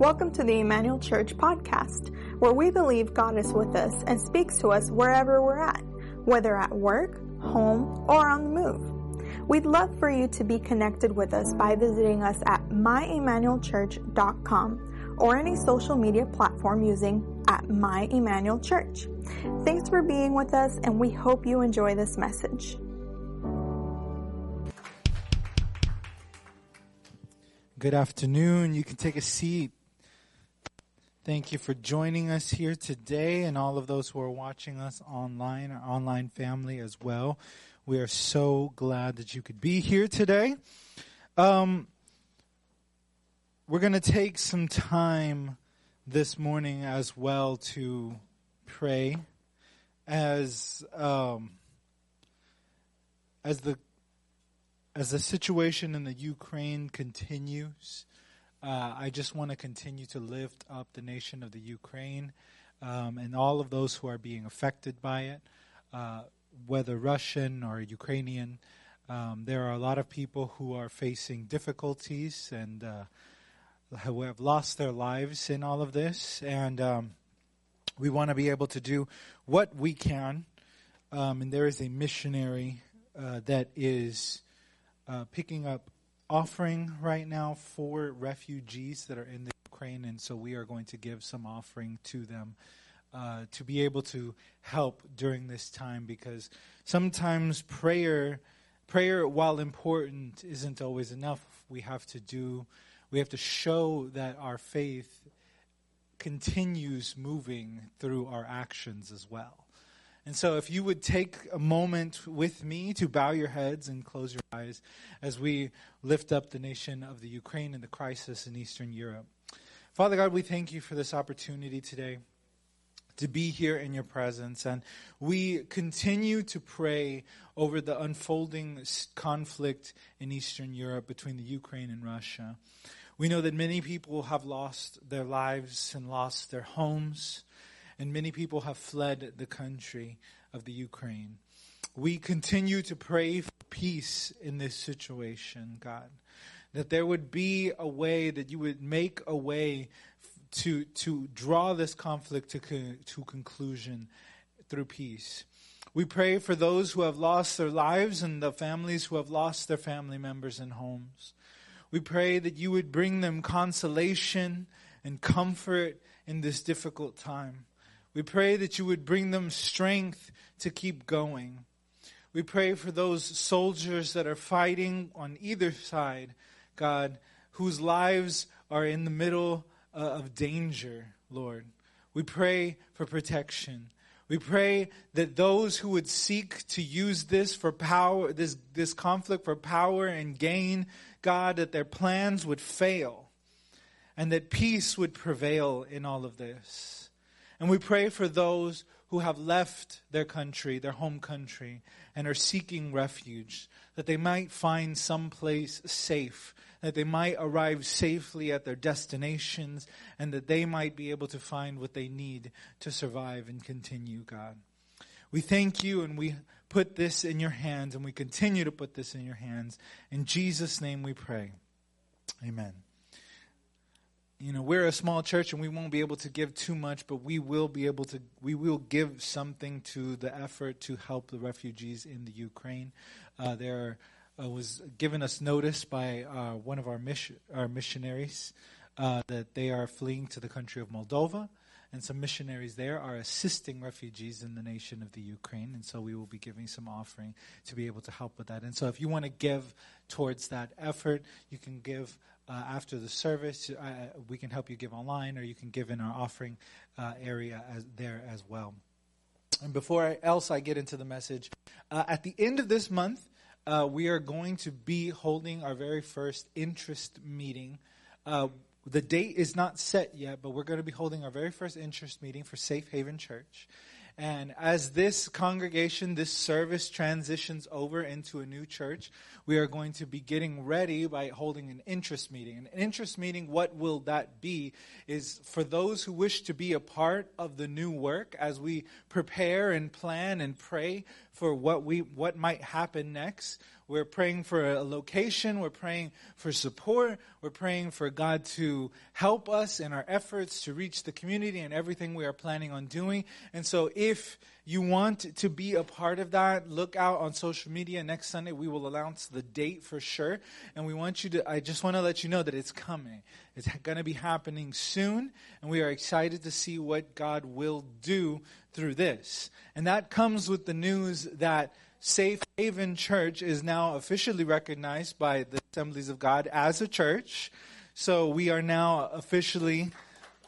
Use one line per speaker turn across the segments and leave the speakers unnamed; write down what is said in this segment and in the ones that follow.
Welcome to the Emmanuel Church podcast, where we believe God is with us and speaks to us wherever we're at, whether at work, home, or on the move. We'd love for you to be connected with us by visiting us at myemmanuelchurch.com or any social media platform using at My Emmanuel Church. Thanks for being with us, and we hope you enjoy this message.
Good afternoon. You can take a seat. Thank you for joining us here today and all of those who are watching us online, our online family as well. We are so glad that you could be here today. Um, we're going to take some time this morning as well to pray as um, as the as the situation in the Ukraine continues, uh, I just want to continue to lift up the nation of the Ukraine um, and all of those who are being affected by it, uh, whether Russian or Ukrainian. Um, there are a lot of people who are facing difficulties and uh, who have lost their lives in all of this, and um, we want to be able to do what we can. Um, and there is a missionary uh, that is uh, picking up offering right now for refugees that are in the Ukraine, and so we are going to give some offering to them uh, to be able to help during this time because sometimes prayer, prayer while important, isn't always enough. We have to do, we have to show that our faith continues moving through our actions as well. And so, if you would take a moment with me to bow your heads and close your eyes as we lift up the nation of the Ukraine and the crisis in Eastern Europe. Father God, we thank you for this opportunity today to be here in your presence. And we continue to pray over the unfolding conflict in Eastern Europe between the Ukraine and Russia. We know that many people have lost their lives and lost their homes and many people have fled the country of the Ukraine. We continue to pray for peace in this situation, God. That there would be a way, that you would make a way to, to draw this conflict to, to conclusion through peace. We pray for those who have lost their lives and the families who have lost their family members and homes. We pray that you would bring them consolation and comfort in this difficult time. We pray that you would bring them strength to keep going. We pray for those soldiers that are fighting on either side, God, whose lives are in the middle uh, of danger, Lord. We pray for protection. We pray that those who would seek to use this for power, this, this conflict for power and gain, God, that their plans would fail and that peace would prevail in all of this. And we pray for those who have left their country, their home country, and are seeking refuge, that they might find some place safe, that they might arrive safely at their destinations, and that they might be able to find what they need to survive and continue, God. We thank you and we put this in your hands, and we continue to put this in your hands. In Jesus' name we pray. Amen you know we're a small church and we won't be able to give too much but we will be able to we will give something to the effort to help the refugees in the ukraine. Uh, there uh, was given us notice by uh, one of our, mission, our missionaries uh, that they are fleeing to the country of moldova. And some missionaries there are assisting refugees in the nation of the Ukraine, and so we will be giving some offering to be able to help with that. And so, if you want to give towards that effort, you can give uh, after the service. Uh, we can help you give online, or you can give in our offering uh, area as, there as well. And before I, else I get into the message, uh, at the end of this month, uh, we are going to be holding our very first interest meeting. The date is not set yet, but we're going to be holding our very first interest meeting for Safe Haven Church. And as this congregation, this service transitions over into a new church, we are going to be getting ready by holding an interest meeting. An interest meeting, what will that be? Is for those who wish to be a part of the new work as we prepare and plan and pray for what we what might happen next We're praying for a location. We're praying for support. We're praying for God to help us in our efforts to reach the community and everything we are planning on doing. And so if you want to be a part of that, look out on social media. Next Sunday, we will announce the date for sure. And we want you to, I just want to let you know that it's coming. It's going to be happening soon. And we are excited to see what God will do through this. And that comes with the news that Safe Haven Church is now officially recognized by the Assemblies of God as a church. So we are now officially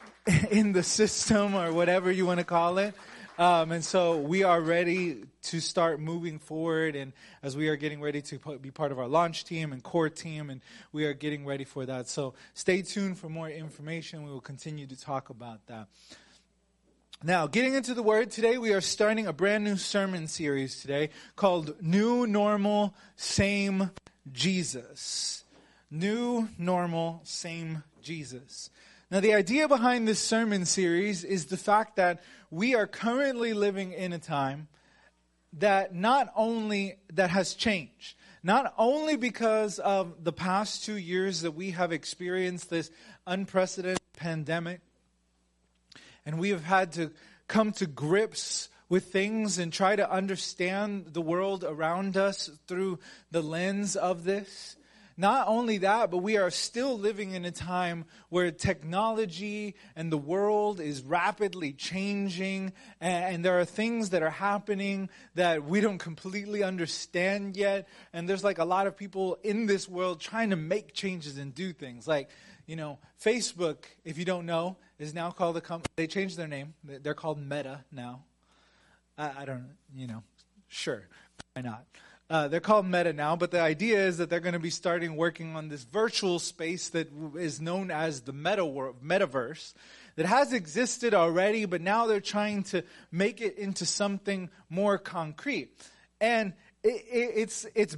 in the system or whatever you want to call it. Um, and so we are ready to start moving forward. And as we are getting ready to be part of our launch team and core team, and we are getting ready for that. So stay tuned for more information. We will continue to talk about that. Now, getting into the word today, we are starting a brand new sermon series today called New Normal, Same Jesus. New Normal, Same Jesus. Now, the idea behind this sermon series is the fact that we are currently living in a time that not only that has changed, not only because of the past two years that we have experienced this unprecedented pandemic, and we have had to come to grips with things and try to understand the world around us through the lens of this. Not only that, but we are still living in a time where technology and the world is rapidly changing, and, there are things that are happening that we don't completely understand yet. And there's like a lot of people in this world trying to make changes and do things. Like, you know, Facebook, if you don't know, is now called a company. They changed their name. They're called Meta now. I, I don't, you know, sure, why not? Uh, they're called Meta now, but the idea is that they're going to be starting working on this virtual space that is known as the meta metaverse that has existed already, but now they're trying to make it into something more concrete. And it, it, it's it's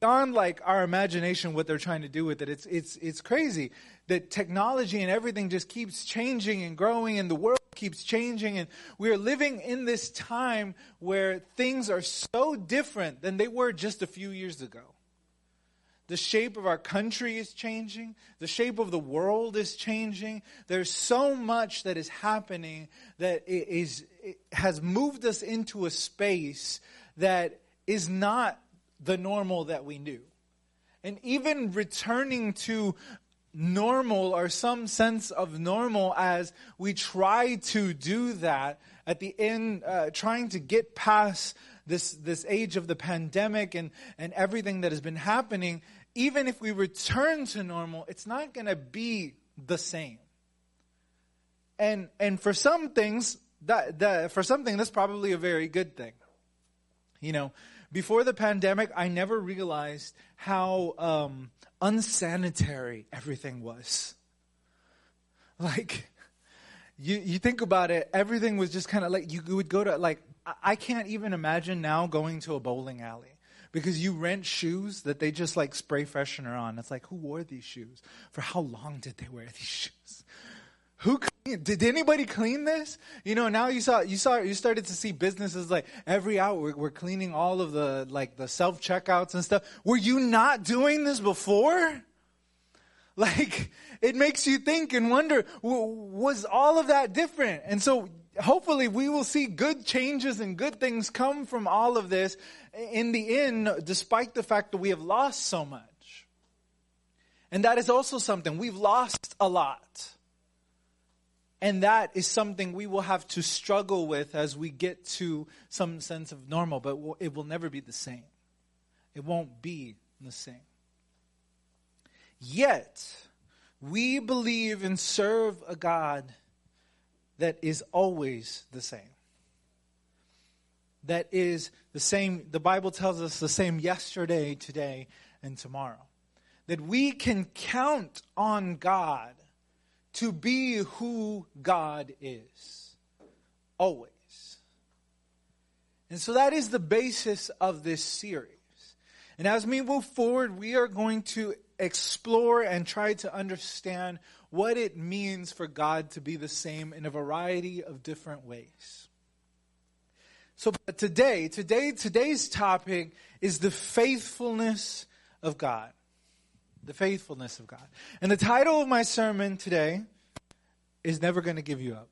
beyond like our imagination what they're trying to do with it. It's it's it's crazy that technology and everything just keeps changing and growing and the world keeps changing and we are living in this time where things are so different than they were just a few years ago. The shape of our country is changing. The shape of the world is changing. There's so much that is happening that is, has moved us into a space that is not the normal that we knew. And even returning to normal or some sense of normal as we try to do that at the end, uh, trying to get past this, this age of the pandemic and, and everything that has been happening, even if we return to normal, it's not going to be the same. And, and for some things, that, that, for something, that's probably a very good thing. You know, before the pandemic, I never realized how um, unsanitary everything was. Like, you, you think about it, everything was just kind of like, you would go to, like, I can't even imagine now going to a bowling alley because you rent shoes that they just like spray freshener on. It's like, who wore these shoes? For how long did they wear these shoes? Who cleaned, did anybody clean this? You know, now you saw you saw you started to see businesses like every hour we're, we're cleaning all of the like the self checkouts and stuff. Were you not doing this before? Like it makes you think and wonder was all of that different? And so hopefully we will see good changes and good things come from all of this in the end despite the fact that we have lost so much. And that is also something we've lost a lot. And that is something we will have to struggle with as we get to some sense of normal, but it will never be the same. It won't be the same. Yet, we believe and serve a God that is always the same. That is the same, the Bible tells us the same yesterday, today, and tomorrow. That we can count on God to be who God is. Always. And so that is the basis of this series. And as we move forward, we are going to explore and try to understand what it means for God to be the same in a variety of different ways. So today, today, today's topic is the faithfulness of God. The faithfulness of God. And the title of my sermon today is Never Gonna Give You Up.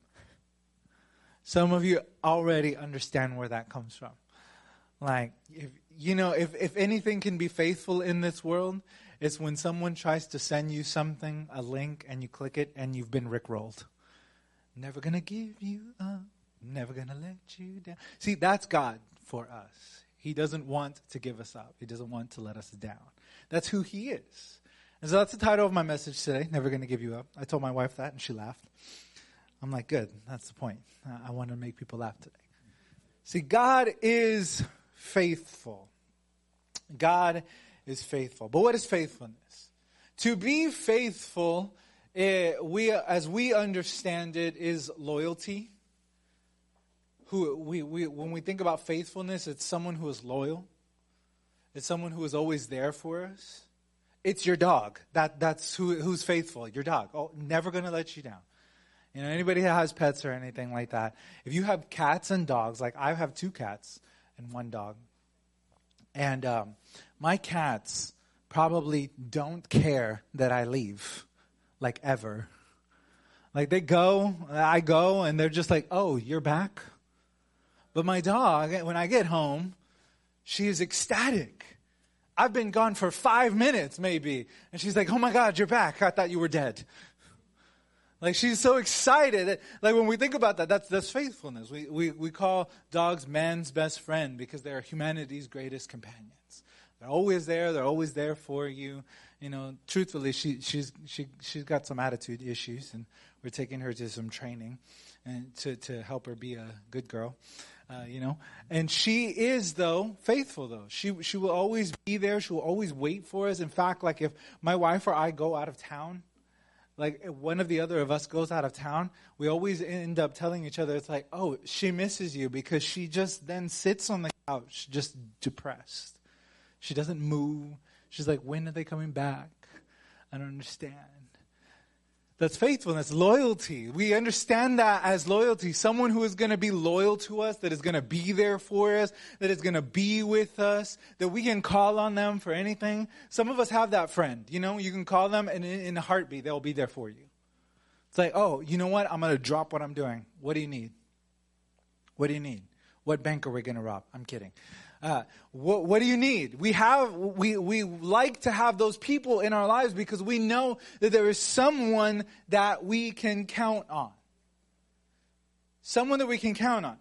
Some of you already understand where that comes from. Like, if, you know, if, if anything can be faithful in this world, it's when someone tries to send you something, a link, and you click it and you've been rickrolled. Never gonna give you up, never gonna let you down. See, that's God for us. He doesn't want to give us up, He doesn't want to let us down. That's who He is. And so that's the title of my message today, Never Gonna Give You Up. I told my wife that and she laughed. I'm like, good, that's the point. I want to make people laugh today. See, God is faithful. God is faithful. But what is faithfulness? To be faithful, eh, we, as we understand it, is loyalty. Who we, we, when we think about faithfulness, it's someone who is loyal. It's someone who is always there for us. It's your dog. That, that's who, who's faithful. Your dog. Oh, never going to let you down. You know, anybody that has pets or anything like that, if you have cats and dogs, like I have two cats and one dog, and um, my cats probably don't care that I leave, like ever. Like they go, I go, and they're just like, oh, you're back? But my dog, when I get home, she is ecstatic. I've been gone for five minutes, maybe. And she's like, oh my God, you're back. I thought you were dead. Like she's so excited. Like when we think about that, that's, that's faithfulness. We, we, we call dogs man's best friend because they're humanity's greatest companions. They're always there. They're always there for you. You know, truthfully, she, she's, she, she's got some attitude issues and we're taking her to some training and to, to help her be a good girl. Uh, you know, and she is though faithful though. She she will always be there. She will always wait for us. In fact, like if my wife or I go out of town, like one of the other of us goes out of town, we always end up telling each other, it's like, oh, she misses you because she just then sits on the couch just depressed. She doesn't move. She's like, when are they coming back? I don't understand. That's faithfulness, loyalty. We understand that as loyalty. Someone who is going to be loyal to us, that is going to be there for us, that is going to be with us, that we can call on them for anything. Some of us have that friend. You know, you can call them and in a heartbeat, they'll be there for you. It's like, oh, you know what? I'm going to drop what I'm doing. What do you need? What do you need? What bank are we going to rob? I'm kidding. Uh, what, what do you need? We have, we, we like to have those people in our lives because we know that there is someone that we can count on. Someone that we can count on.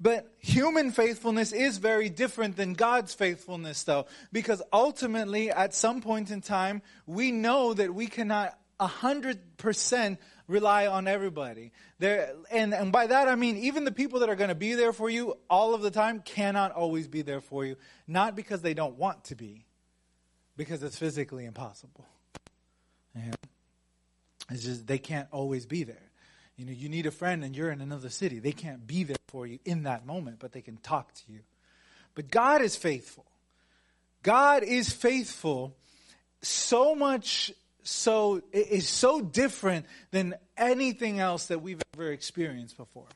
But human faithfulness is very different than God's faithfulness, though, because ultimately, at some point in time, we know that we cannot 100% rely on everybody. There, and, and by that I mean even the people that are going to be there for you all of the time cannot always be there for you. Not because they don't want to be, because it's physically impossible. Yeah. It's just they can't always be there. You know, you need a friend and you're in another city. They can't be there for you in that moment, but they can talk to you. But God is faithful. God is faithful so much so it is so different than anything else that we've ever experienced before.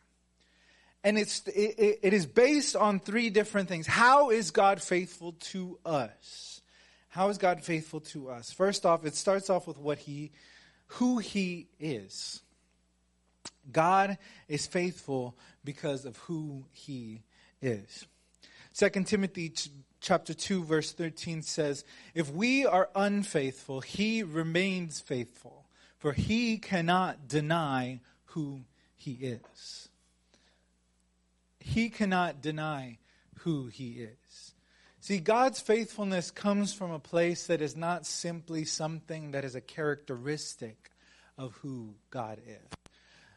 And it's it, it is based on three different things. How is God faithful to us? How is God faithful to us? First off, it starts off with what he who he is. God is faithful because of who he is. 2 Timothy chapter 2 verse 13 says, "If we are unfaithful, he remains faithful, for he cannot deny who he is." He cannot deny who he is. See, God's faithfulness comes from a place that is not simply something that is a characteristic of who God is.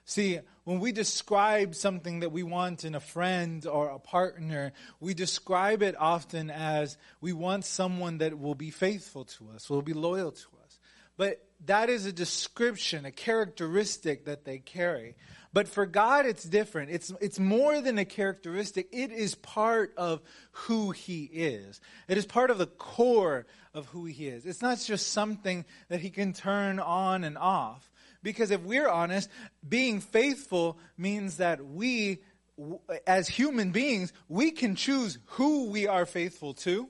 See, when we describe something that we want in a friend or a partner, we describe it often as we want someone that will be faithful to us, will be loyal to us. But that is a description, a characteristic that they carry. But for God, it's different. It's, it's more than a characteristic. It is part of who He is. It is part of the core of who He is. It's not just something that He can turn on and off. Because if we're honest, being faithful means that we as human beings, we can choose who we are faithful to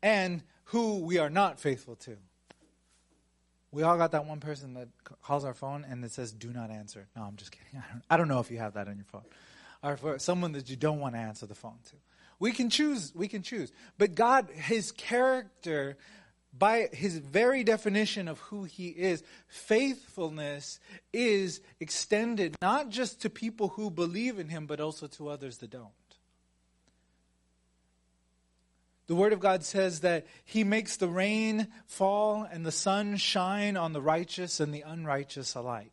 and who we are not faithful to. We all got that one person that calls our phone and it says, do not answer. No, I'm just kidding. I don't, I don't know if you have that on your phone. Or for someone that you don't want to answer the phone to. We can choose, we can choose. But God, His character, by His very definition of who He is, faithfulness is extended not just to people who believe in Him, but also to others that don't. The Word of God says that He makes the rain fall and the sun shine on the righteous and the unrighteous alike.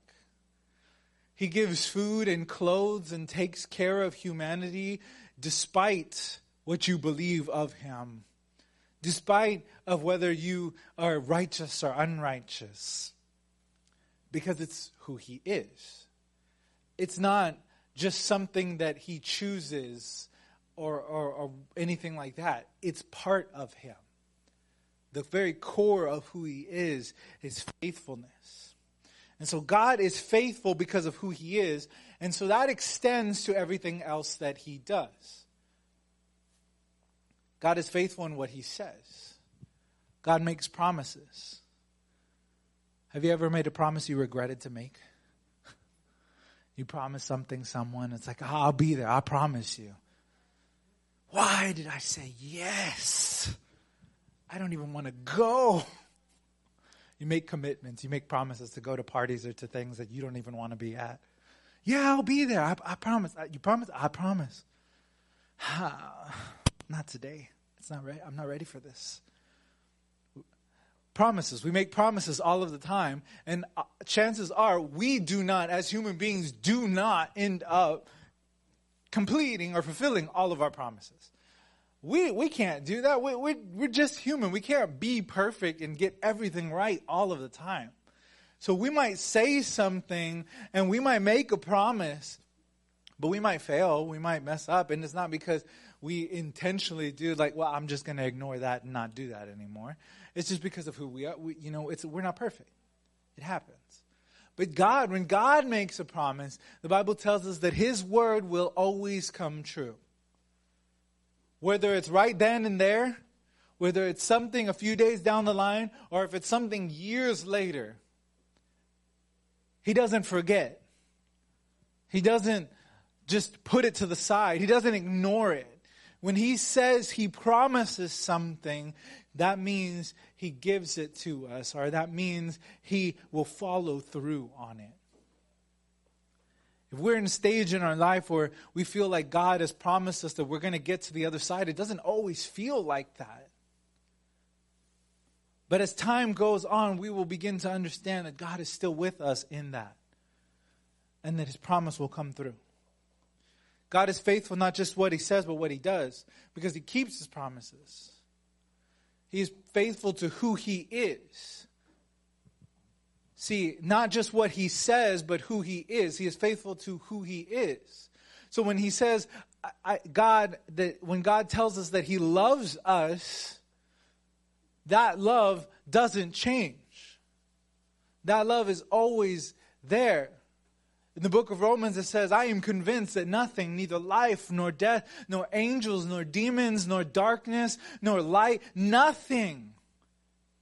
He gives food and clothes and takes care of humanity despite what you believe of Him, despite of whether you are righteous or unrighteous, because it's who He is. It's not just something that He chooses or, or, or anything like that. It's part of Him. The very core of who He is is faithfulness. And so God is faithful because of who He is, and so that extends to everything else that He does. God is faithful in what He says. God makes promises. Have you ever made a promise you regretted to make? You promise something someone, it's like, oh, I'll be there, I promise you. Why did I say yes? I don't even want to go. You make commitments, you make promises to go to parties or to things that you don't even want to be at. Yeah, I'll be there. I, I promise. You promise? I promise. Ah. Not today. It's not ready. I'm not ready for this. Promises. We make promises all of the time, and uh, chances are we do not, as human beings, do not end up completing or fulfilling all of our promises. We, we can't do that. We, we, we're just human. We can't be perfect and get everything right all of the time. So we might say something and we might make a promise, but we might fail. We might mess up. And it's not because we intentionally do like, well, I'm just going to ignore that and not do that anymore. It's just because of who we are. We, you know, it's, we're not perfect. It happens. But God, when God makes a promise, the Bible tells us that His word will always come true. Whether it's right then and there, whether it's something a few days down the line, or if it's something years later, He doesn't forget. He doesn't just put it to the side, He doesn't ignore it. When He says He promises something, that means he gives it to us, or that means he will follow through on it. If we're in a stage in our life where we feel like God has promised us that we're going to get to the other side, it doesn't always feel like that. But as time goes on, we will begin to understand that God is still with us in that, and that his promise will come through. God is faithful not just what he says, but what he does, because he keeps his promises. He is faithful to who he is. See, not just what he says, but who he is. He is faithful to who he is. So when he says, I, I, God, that when God tells us that he loves us, that love doesn't change. That love is always there. In the book of Romans, it says, I am convinced that nothing, neither life, nor death, nor angels, nor demons, nor darkness, nor light, nothing,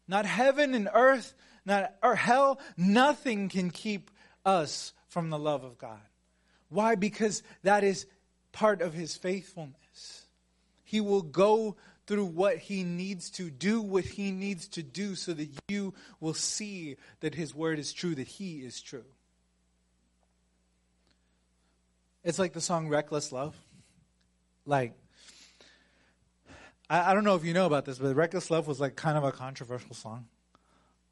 not heaven and earth, not or hell, nothing can keep us from the love of God. Why? Because that is part of his faithfulness. He will go through what he needs to do, what he needs to do, so that you will see that his word is true, that he is true. It's like the song Reckless Love. Like, I, I, don't know if you know about this, but Reckless Love was like kind of a controversial song.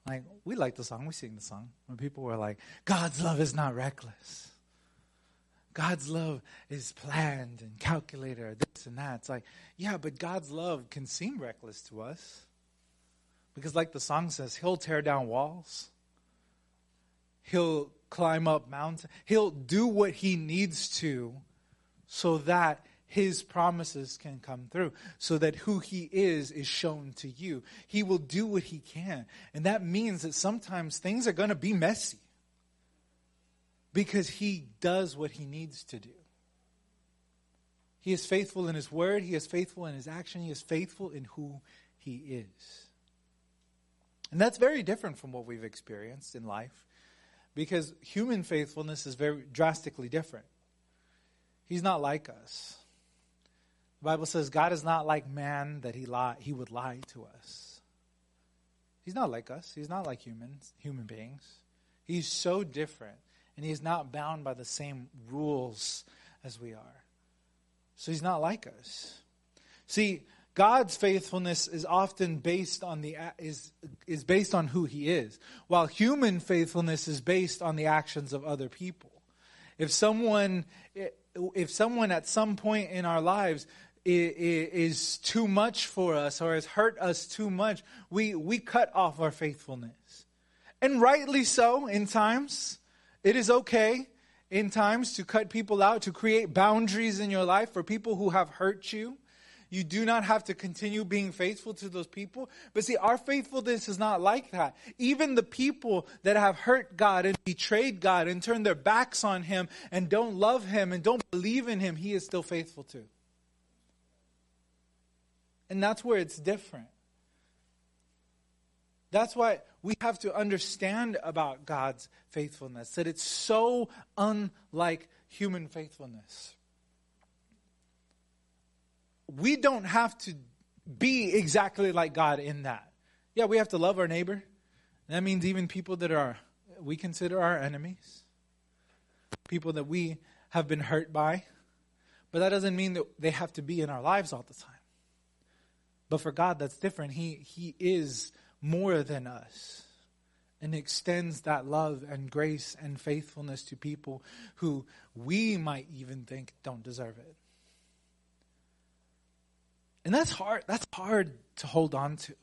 Like, we like the song, we sing the song. When people were like, God's love is not reckless. God's love is planned and calculated, this and that. It's like, yeah, but God's love can seem reckless to us. Because, like the song says, He'll tear down walls, He'll climb up mountains. He'll do what he needs to so that his promises can come through, so that who he is is shown to you. He will do what he can. And that means that sometimes things are going to be messy because he does what he needs to do. He is faithful in his word, he is faithful in his action, he is faithful in who he is. And that's very different from what we've experienced in life because human faithfulness is very drastically different. He's not like us. The Bible says God is not like man that he lie, he would lie to us. He's not like us. He's not like humans, human beings. He's so different and he's not bound by the same rules as we are. So he's not like us. See, God's faithfulness is often based on the is is based on who he is, while human faithfulness is based on the actions of other people. If someone if someone at some point in our lives is too much for us or has hurt us too much, we we cut off our faithfulness. And rightly so in times. It is okay in times to cut people out, to create boundaries in your life for people who have hurt you you do not have to continue being faithful to those people. But see, our faithfulness is not like that. Even the people that have hurt God and betrayed God and turned their backs on Him and don't love Him and don't believe in Him, He is still faithful to. And that's where it's different. That's why we have to understand about God's faithfulness, that it's so unlike human faithfulness we don't have to be exactly like God in that. Yeah, we have to love our neighbor. That means even people that are we consider our enemies, people that we have been hurt by. But that doesn't mean that they have to be in our lives all the time. But for God, that's different. He, he is more than us and extends that love and grace and faithfulness to people who we might even think don't deserve it. And that's hard. That's hard to hold on to.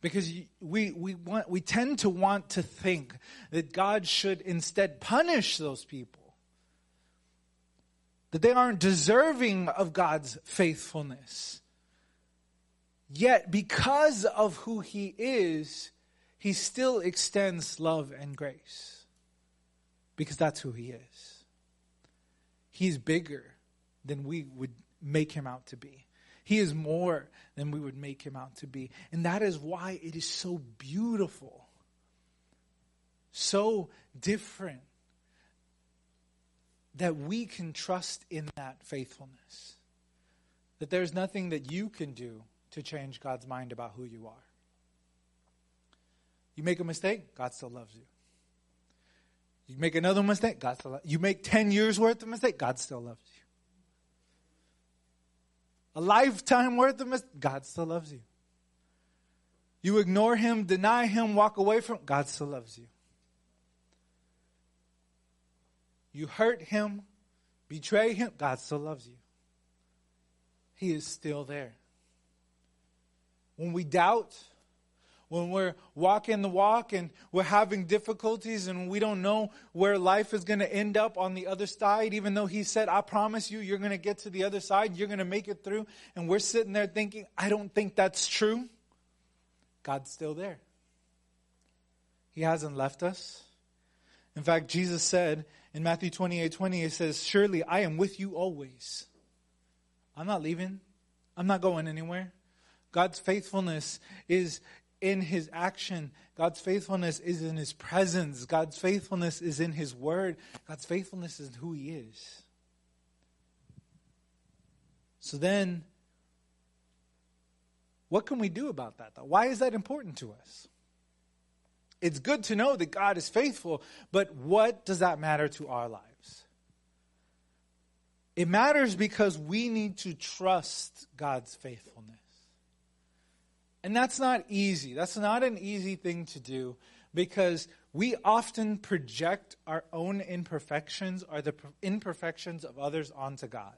Because we, we, want, we tend to want to think that God should instead punish those people. That they aren't deserving of God's faithfulness. Yet, because of who He is, He still extends love and grace. Because that's who He is. He's bigger than we would make Him out to be. He is more than we would make him out to be. And that is why it is so beautiful, so different, that we can trust in that faithfulness. That there's nothing that you can do to change God's mind about who you are. You make a mistake, God still loves you. You make another mistake, God still loves you. You make 10 years worth of mistake, God still loves you a lifetime worth of mistakes, God still loves you. You ignore Him, deny Him, walk away from God still loves you. You hurt Him, betray Him, God still loves you. He is still there. When we doubt, when we're walking the walk and we're having difficulties and we don't know where life is going to end up on the other side, even though He said, I promise you, you're going to get to the other side, you're going to make it through. And we're sitting there thinking, I don't think that's true. God's still there. He hasn't left us. In fact, Jesus said in Matthew 28 20, He says, Surely I am with you always. I'm not leaving, I'm not going anywhere. God's faithfulness is in his action. God's faithfulness is in his presence. God's faithfulness is in his word. God's faithfulness is in who he is. So then, what can we do about that, though? Why is that important to us? It's good to know that God is faithful, but what does that matter to our lives? It matters because we need to trust God's faithfulness. And that's not easy. That's not an easy thing to do because we often project our own imperfections or the imperfections of others onto God.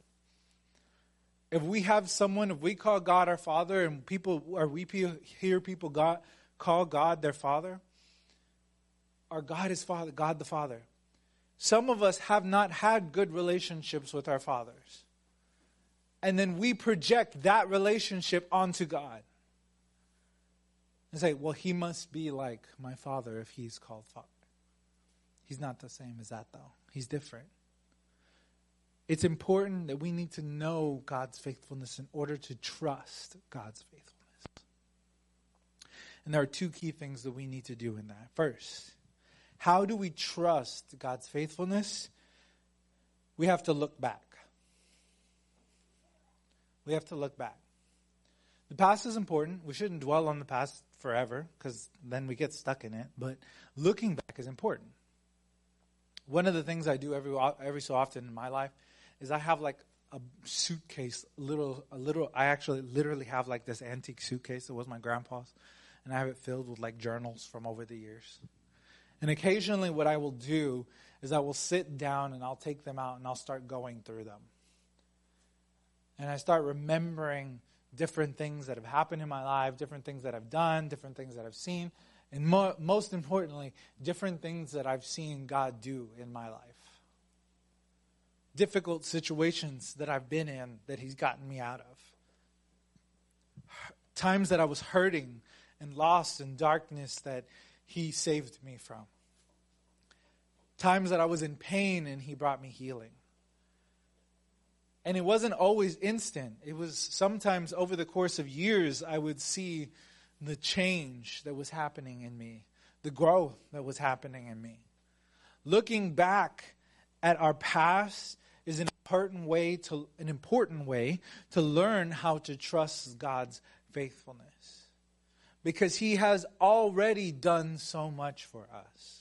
If we have someone, if we call God our Father, and people, or we hear people God, call God their Father, our God is Father, God the Father. Some of us have not had good relationships with our fathers. And then we project that relationship onto God and say, well, he must be like my father if he's called father. He's not the same as that, though. He's different. It's important that we need to know God's faithfulness in order to trust God's faithfulness. And there are two key things that we need to do in that. First, how do we trust God's faithfulness? We have to look back. We have to look back. The past is important. We shouldn't dwell on the past forever because then we get stuck in it. But looking back is important. One of the things I do every every so often in my life is I have like a suitcase, little a little. I actually literally have like this antique suitcase that was my grandpa's, and I have it filled with like journals from over the years. And occasionally, what I will do is I will sit down and I'll take them out and I'll start going through them. And I start remembering different things that have happened in my life, different things that I've done, different things that I've seen, and mo- most importantly, different things that I've seen God do in my life. Difficult situations that I've been in that He's gotten me out of. Times that I was hurting and lost in darkness that He saved me from. Times that I was in pain and He brought me healing. And it wasn't always instant. It was sometimes over the course of years, I would see the change that was happening in me, the growth that was happening in me. Looking back at our past is an important way to an important way to learn how to trust God's faithfulness because He has already done so much for us.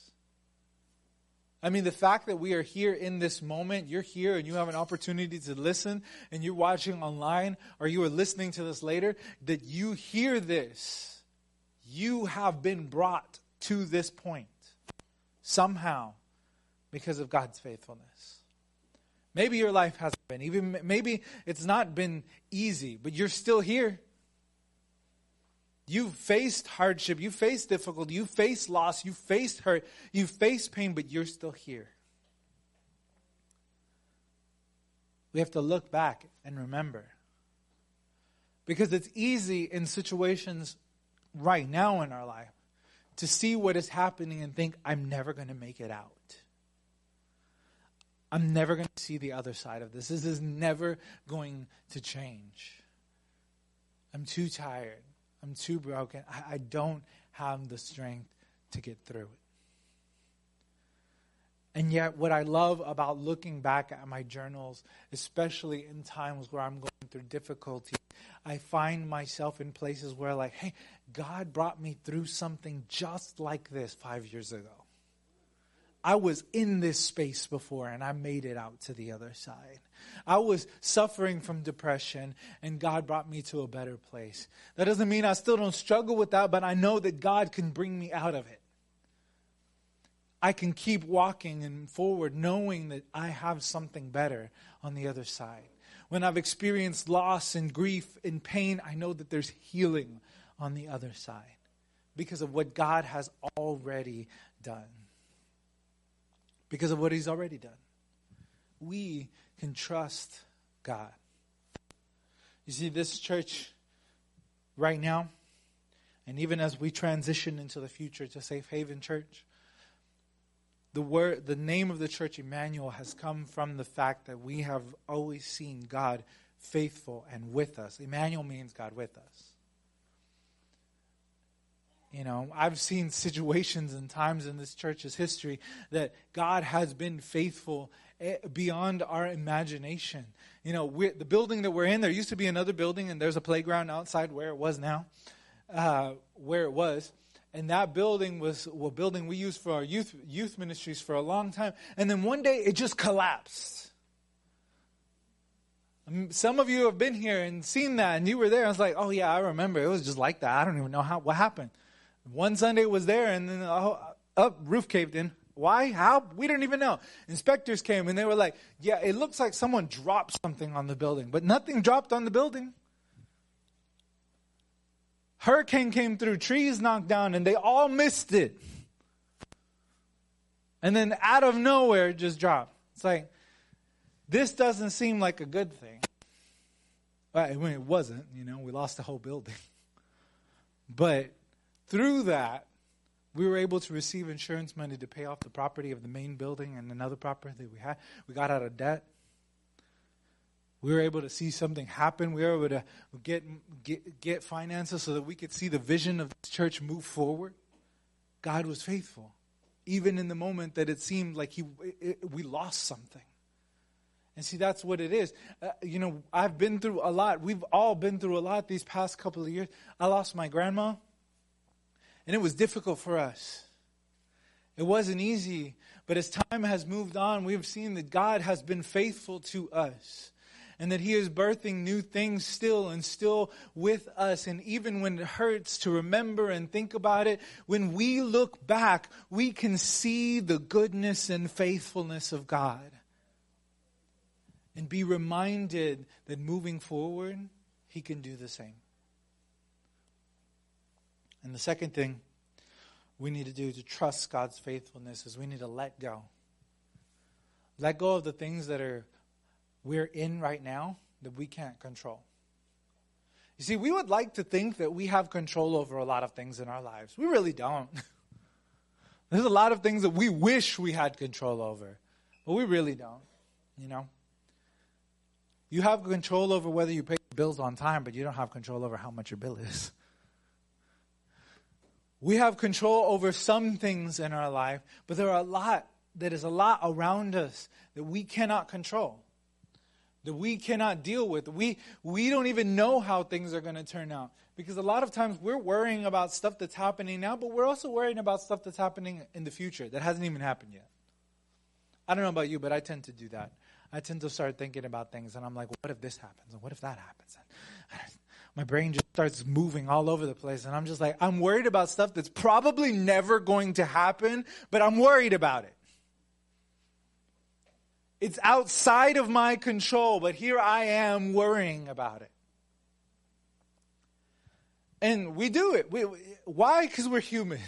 I mean, the fact that we are here in this moment, you're here and you have an opportunity to listen, and you're watching online or you are listening to this later, that you hear this, you have been brought to this point somehow because of God's faithfulness. Maybe your life hasn't been, even maybe it's not been easy, but you're still here. You've faced hardship, you faced difficulty, you faced loss, you faced hurt, you faced pain, but you're still here. We have to look back and remember. Because it's easy in situations right now in our life to see what is happening and think, I'm never going to make it out. I'm never going to see the other side of this. This is never going to change. I'm too tired. I'm too broken. I, I don't have the strength to get through it. And yet, what I love about looking back at my journals, especially in times where I'm going through difficulty, I find myself in places where, like, hey, God brought me through something just like this five years ago. I was in this space before and I made it out to the other side. I was suffering from depression and God brought me to a better place. That doesn't mean I still don't struggle with that, but I know that God can bring me out of it. I can keep walking and forward knowing that I have something better on the other side. When I've experienced loss and grief and pain, I know that there's healing on the other side because of what God has already done because of what He's already done. We can trust God. You see, this church right now, and even as we transition into the future to Safe Haven Church, the word, the name of the church, Emmanuel, has come from the fact that we have always seen God faithful and with us. Emmanuel means God with us. You know, I've seen situations and times in this church's history that God has been faithful eh, beyond our imagination. You know, the building that we're in, there used to be another building, and there's a playground outside where it was now, uh, where it was. And that building was a building we used for our youth youth ministries for a long time. And then one day it just collapsed. Um, some of you have been here and seen that, and you were there. I was like, "Oh yeah, I remember. It was just like that. I don't even know how what happened." One Sunday it was there, and then oh, up roof caved in. Why? How? We didn't even know. Inspectors came and they were like, "Yeah, it looks like someone dropped something on the building, but nothing dropped on the building." Hurricane came through, trees knocked down, and they all missed it. And then out of nowhere, it just dropped. It's like, this doesn't seem like a good thing. I mean, it wasn't, you know, we lost the whole building. But through that, we were able to receive insurance money to pay off the property of the main building and another property that we had. We got out of debt. We were able to see something happen. We were able to get, get, get finances so that we could see the vision of this church move forward. God was faithful, even in the moment that it seemed like he, it, we lost something. And see, that's what it is. Uh, you know, I've been through a lot. We've all been through a lot these past couple of years. I lost my grandma, and it was difficult for us. It wasn't easy, but as time has moved on, we've seen that God has been faithful to us and that He is birthing new things still and still with us. And even when it hurts to remember and think about it, when we look back, we can see the goodness and faithfulness of God. And be reminded that moving forward, He can do the same. And the second thing we need to do to trust God's faithfulness is we need to let go. Let go of the things that are we're in right now that we can't control. You see, we would like to think that we have control over a lot of things in our lives. We really don't. There's a lot of things that we wish we had control over, but we really don't, you know? You have control over whether you pay your bills on time, but you don't have control over how much your bill is. We have control over some things in our life, but there are a lot that is a lot around us that we cannot control that we cannot deal with. We, we don't even know how things are going to turn out. Because a lot of times we're worrying about stuff that's happening now, but we're also worrying about stuff that's happening in the future that hasn't even happened yet. I don't know about you, but I tend to do that. I tend to start thinking about things, and I'm like, what if this happens? And what if that happens? And my brain just starts moving all over the place, and I'm just like, I'm worried about stuff that's probably never going to happen, but I'm worried about it. It's outside of my control, but here I am worrying about it. And we do it. We, why? Because we're human.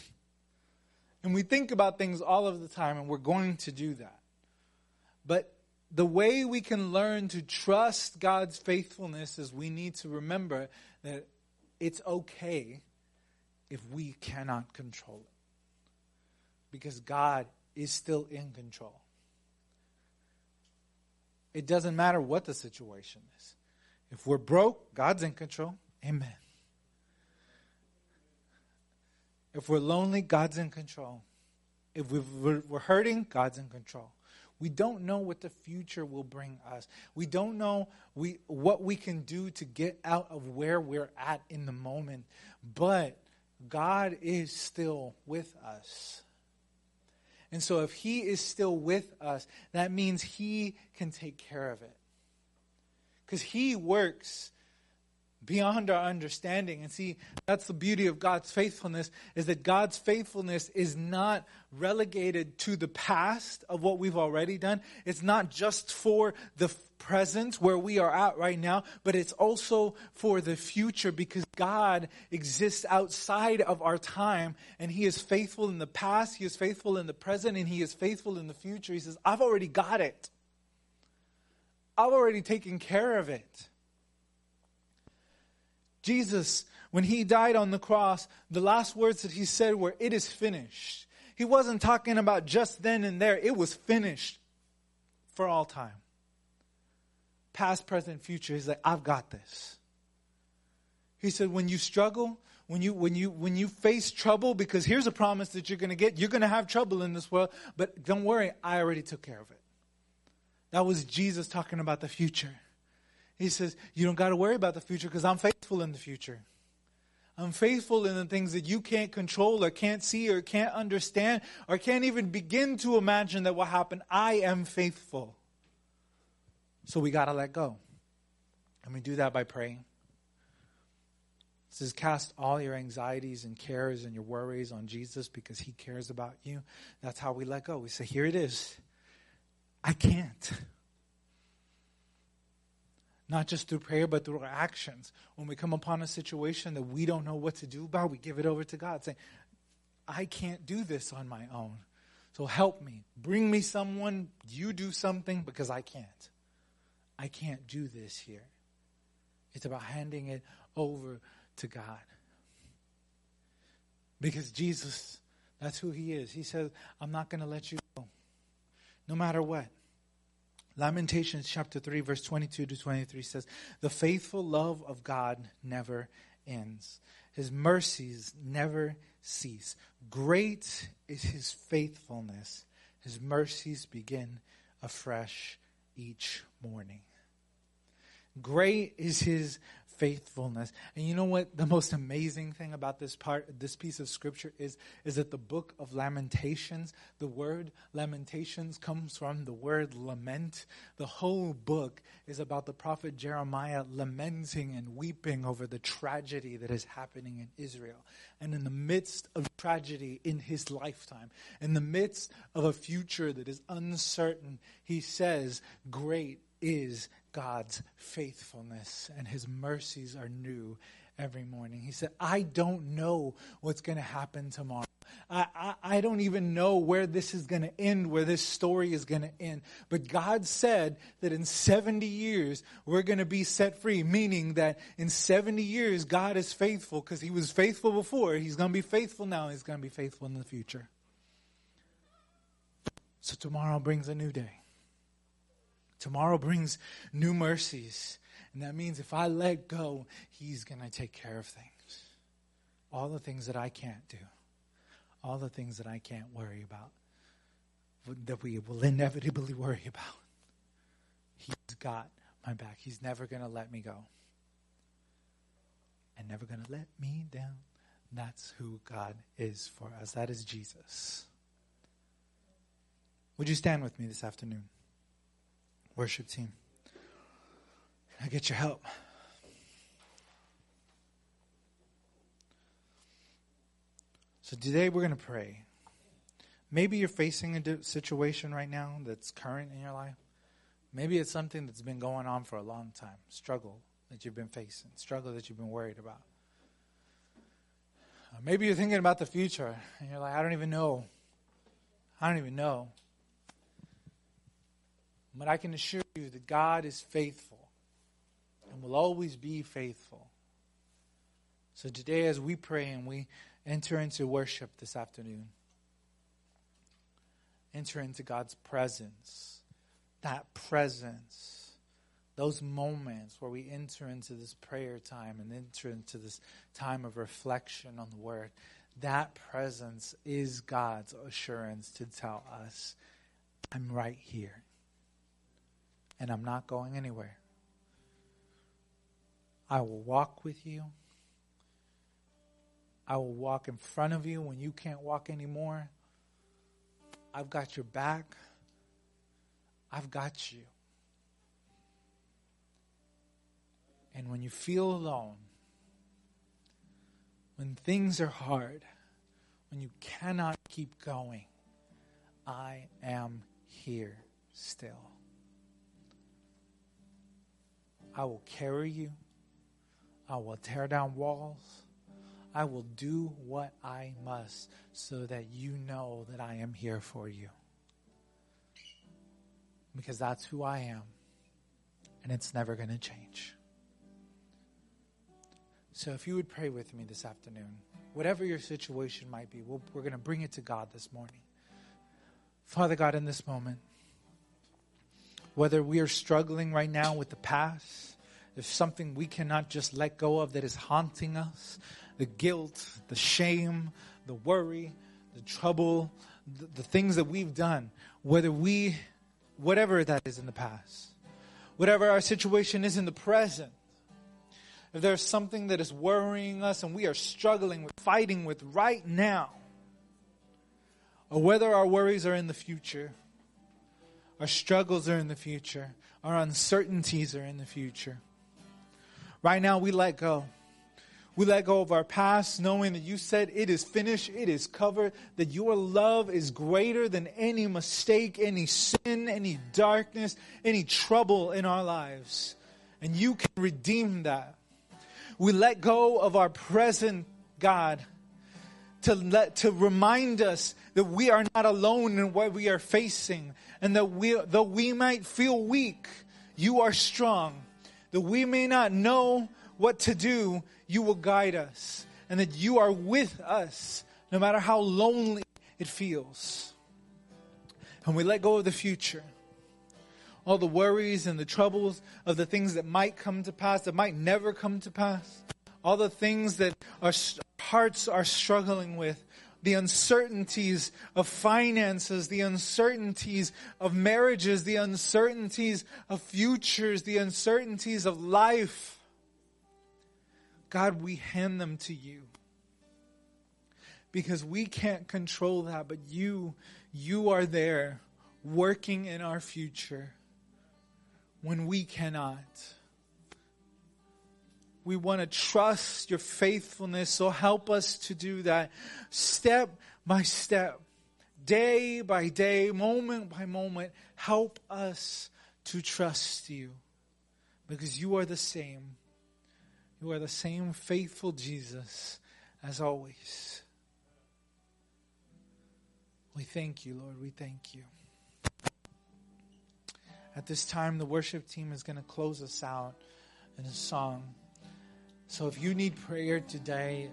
And we think about things all of the time, and we're going to do that. But the way we can learn to trust God's faithfulness is we need to remember that it's okay if we cannot control it. Because God is still in control. It doesn't matter what the situation is. If we're broke, God's in control. Amen. If we're lonely, God's in control. If we're hurting, God's in control. We don't know what the future will bring us. We don't know we, what we can do to get out of where we're at in the moment. But God is still with us. And so if He is still with us, that means He can take care of it. Because He works beyond our understanding. And see, that's the beauty of God's faithfulness is that God's faithfulness is not relegated to the past of what we've already done. It's not just for the present where we are at right now, but it's also for the future because God exists outside of our time and He is faithful in the past, He is faithful in the present, and He is faithful in the future. He says, I've already got it. I've already taken care of it. Jesus, when he died on the cross, the last words that he said were, It is finished. He wasn't talking about just then and there, it was finished for all time. Past, present, future. He's like, I've got this. He said, when you struggle, when you when you when you face trouble, because here's a promise that you're gonna get, you're gonna have trouble in this world, but don't worry, I already took care of it. That was Jesus talking about the future. He says, You don't got to worry about the future because I'm faithful in the future. I'm faithful in the things that you can't control or can't see or can't understand or can't even begin to imagine that will happen. I am faithful. So we got to let go. And we do that by praying. It says, Cast all your anxieties and cares and your worries on Jesus because he cares about you. That's how we let go. We say, Here it is. I can't not just through prayer, but through our actions. When we come upon a situation that we don't know what to do about, we give it over to God, saying, I can't do this on my own. So help me. Bring me someone. You do something because I can't. I can't do this here. It's about handing it over to God. Because Jesus, that's who He is. He says, I'm not going to let you go. No matter what. Lamentations chapter 3, verse 22 to 23 says, The faithful love of God never ends. His mercies never cease. Great is his faithfulness. His mercies begin afresh each morning. Great is his faithfulness. And you know what the most amazing thing about this part this piece of scripture is is that the book of Lamentations, the word Lamentations comes from the word lament. The whole book is about the prophet Jeremiah lamenting and weeping over the tragedy that is happening in Israel. And in the midst of tragedy in his lifetime, in the midst of a future that is uncertain, he says, "Great is God's faithfulness, and his mercies are new every morning. He said, I don't know what's going to happen tomorrow. I, I, I, don't even know where this is going to end, where this story is going to end. But God said that in 70 years, we're going to be set free, meaning that in 70 years, God is faithful because He was faithful before. He's going to be faithful now. He's going to be faithful in the future. So tomorrow brings a new day. Tomorrow brings new mercies. And that means if I let go, He's going to take care of things. All the things that I can't do, all the things that I can't worry about, that we will inevitably worry about. He's got my back. He's never going to let me go. And never going to let me down. That's who God is for us. That is Jesus. Would you stand with me this afternoon? Worship team. Can I get your help? So today we're going to pray. Maybe you're facing a situation right now that's current in your life. Maybe it's something that's been going on for a long time. Struggle that you've been facing, struggle that you've been worried about. Maybe you're thinking about the future and you're like, I don't even know. I don't even know. But I can assure you that God is faithful and will always be faithful. So today, as we pray and we enter into worship this afternoon, enter into God's presence, that presence, those moments where we enter into this prayer time and enter into this time of reflection on the Word, that presence is God's assurance to tell us, I'm right here and I'm not going anywhere. I will walk with you. I will walk in front of you when you can't walk anymore. I've got your back. I've got you. And when you feel alone, when things are hard, when you cannot keep going, I am here still. I will carry you. I will tear down walls. I will do what I must so that you know that I am here for you. Because that's who I am. And it's never going to change. So if you would pray with me this afternoon, whatever your situation might be, we we are going to bring it to God this morning. Father God, in this moment, whether we are struggling right now with the past, there's something we cannot just let go of that is haunting us the guilt, the shame, the worry, the trouble, the, the things that we've done, whether we, whatever that is in the past, whatever our situation is in the present. If there's something that is worrying us and we are struggling with, fighting with right now, or whether our worries are in the future, our struggles are in the future. Our uncertainties are in the future. Right now, we let go. We let go of our past, knowing that you said it is finished, it is covered, that your love is greater than any mistake, any sin, any darkness, any trouble in our lives. And you can redeem that. We let go of our present, God, to, let, to remind us that we are not alone in what we are facing, and that we, though we might feel weak, you are strong. That we may not know what to do, you will guide us. And that you are with us no matter how lonely it feels. And we let go of the future. all the worries and the troubles of the things that might come to pass, that might never come to pass, all the things that our hearts are struggling with, the uncertainties of finances, the uncertainties of marriages, the uncertainties of futures, the uncertainties of life. God, we hand them to you. Because we can't control that, but you, you are there working in our future when we cannot. We want to trust your faithfulness, so help us to do that step by step, day by day, moment by moment. Help us to trust you because you are the same. You are the same faithful Jesus as always. We thank you, Lord. We thank you. At this time, the worship team is going to close us out in a song. So if you need prayer today,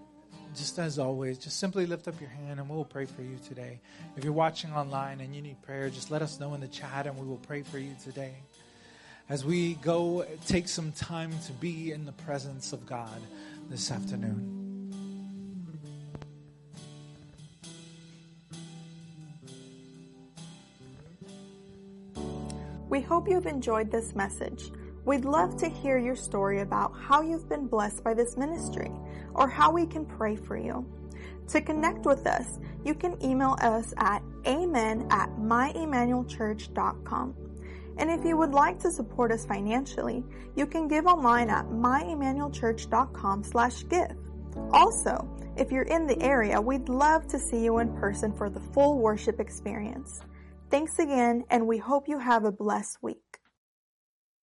just as always, just simply lift up your hand and we'll pray for you today. If you're watching online and you need prayer, just let us know in the chat and we will pray for you today. As we go take some time to be in the presence of God this afternoon.
We hope you've enjoyed this message. We'd love to hear your story about how you've been blessed by this ministry or how we can pray for you. To connect with us, you can email us at amen at myemmanuelchurch.com. And if you would like to support us financially, you can give online at myemmanuelchurch.com slash give. Also, if you're in the area, we'd love to see you in person for the full worship experience. Thanks again, and we hope you have a blessed week.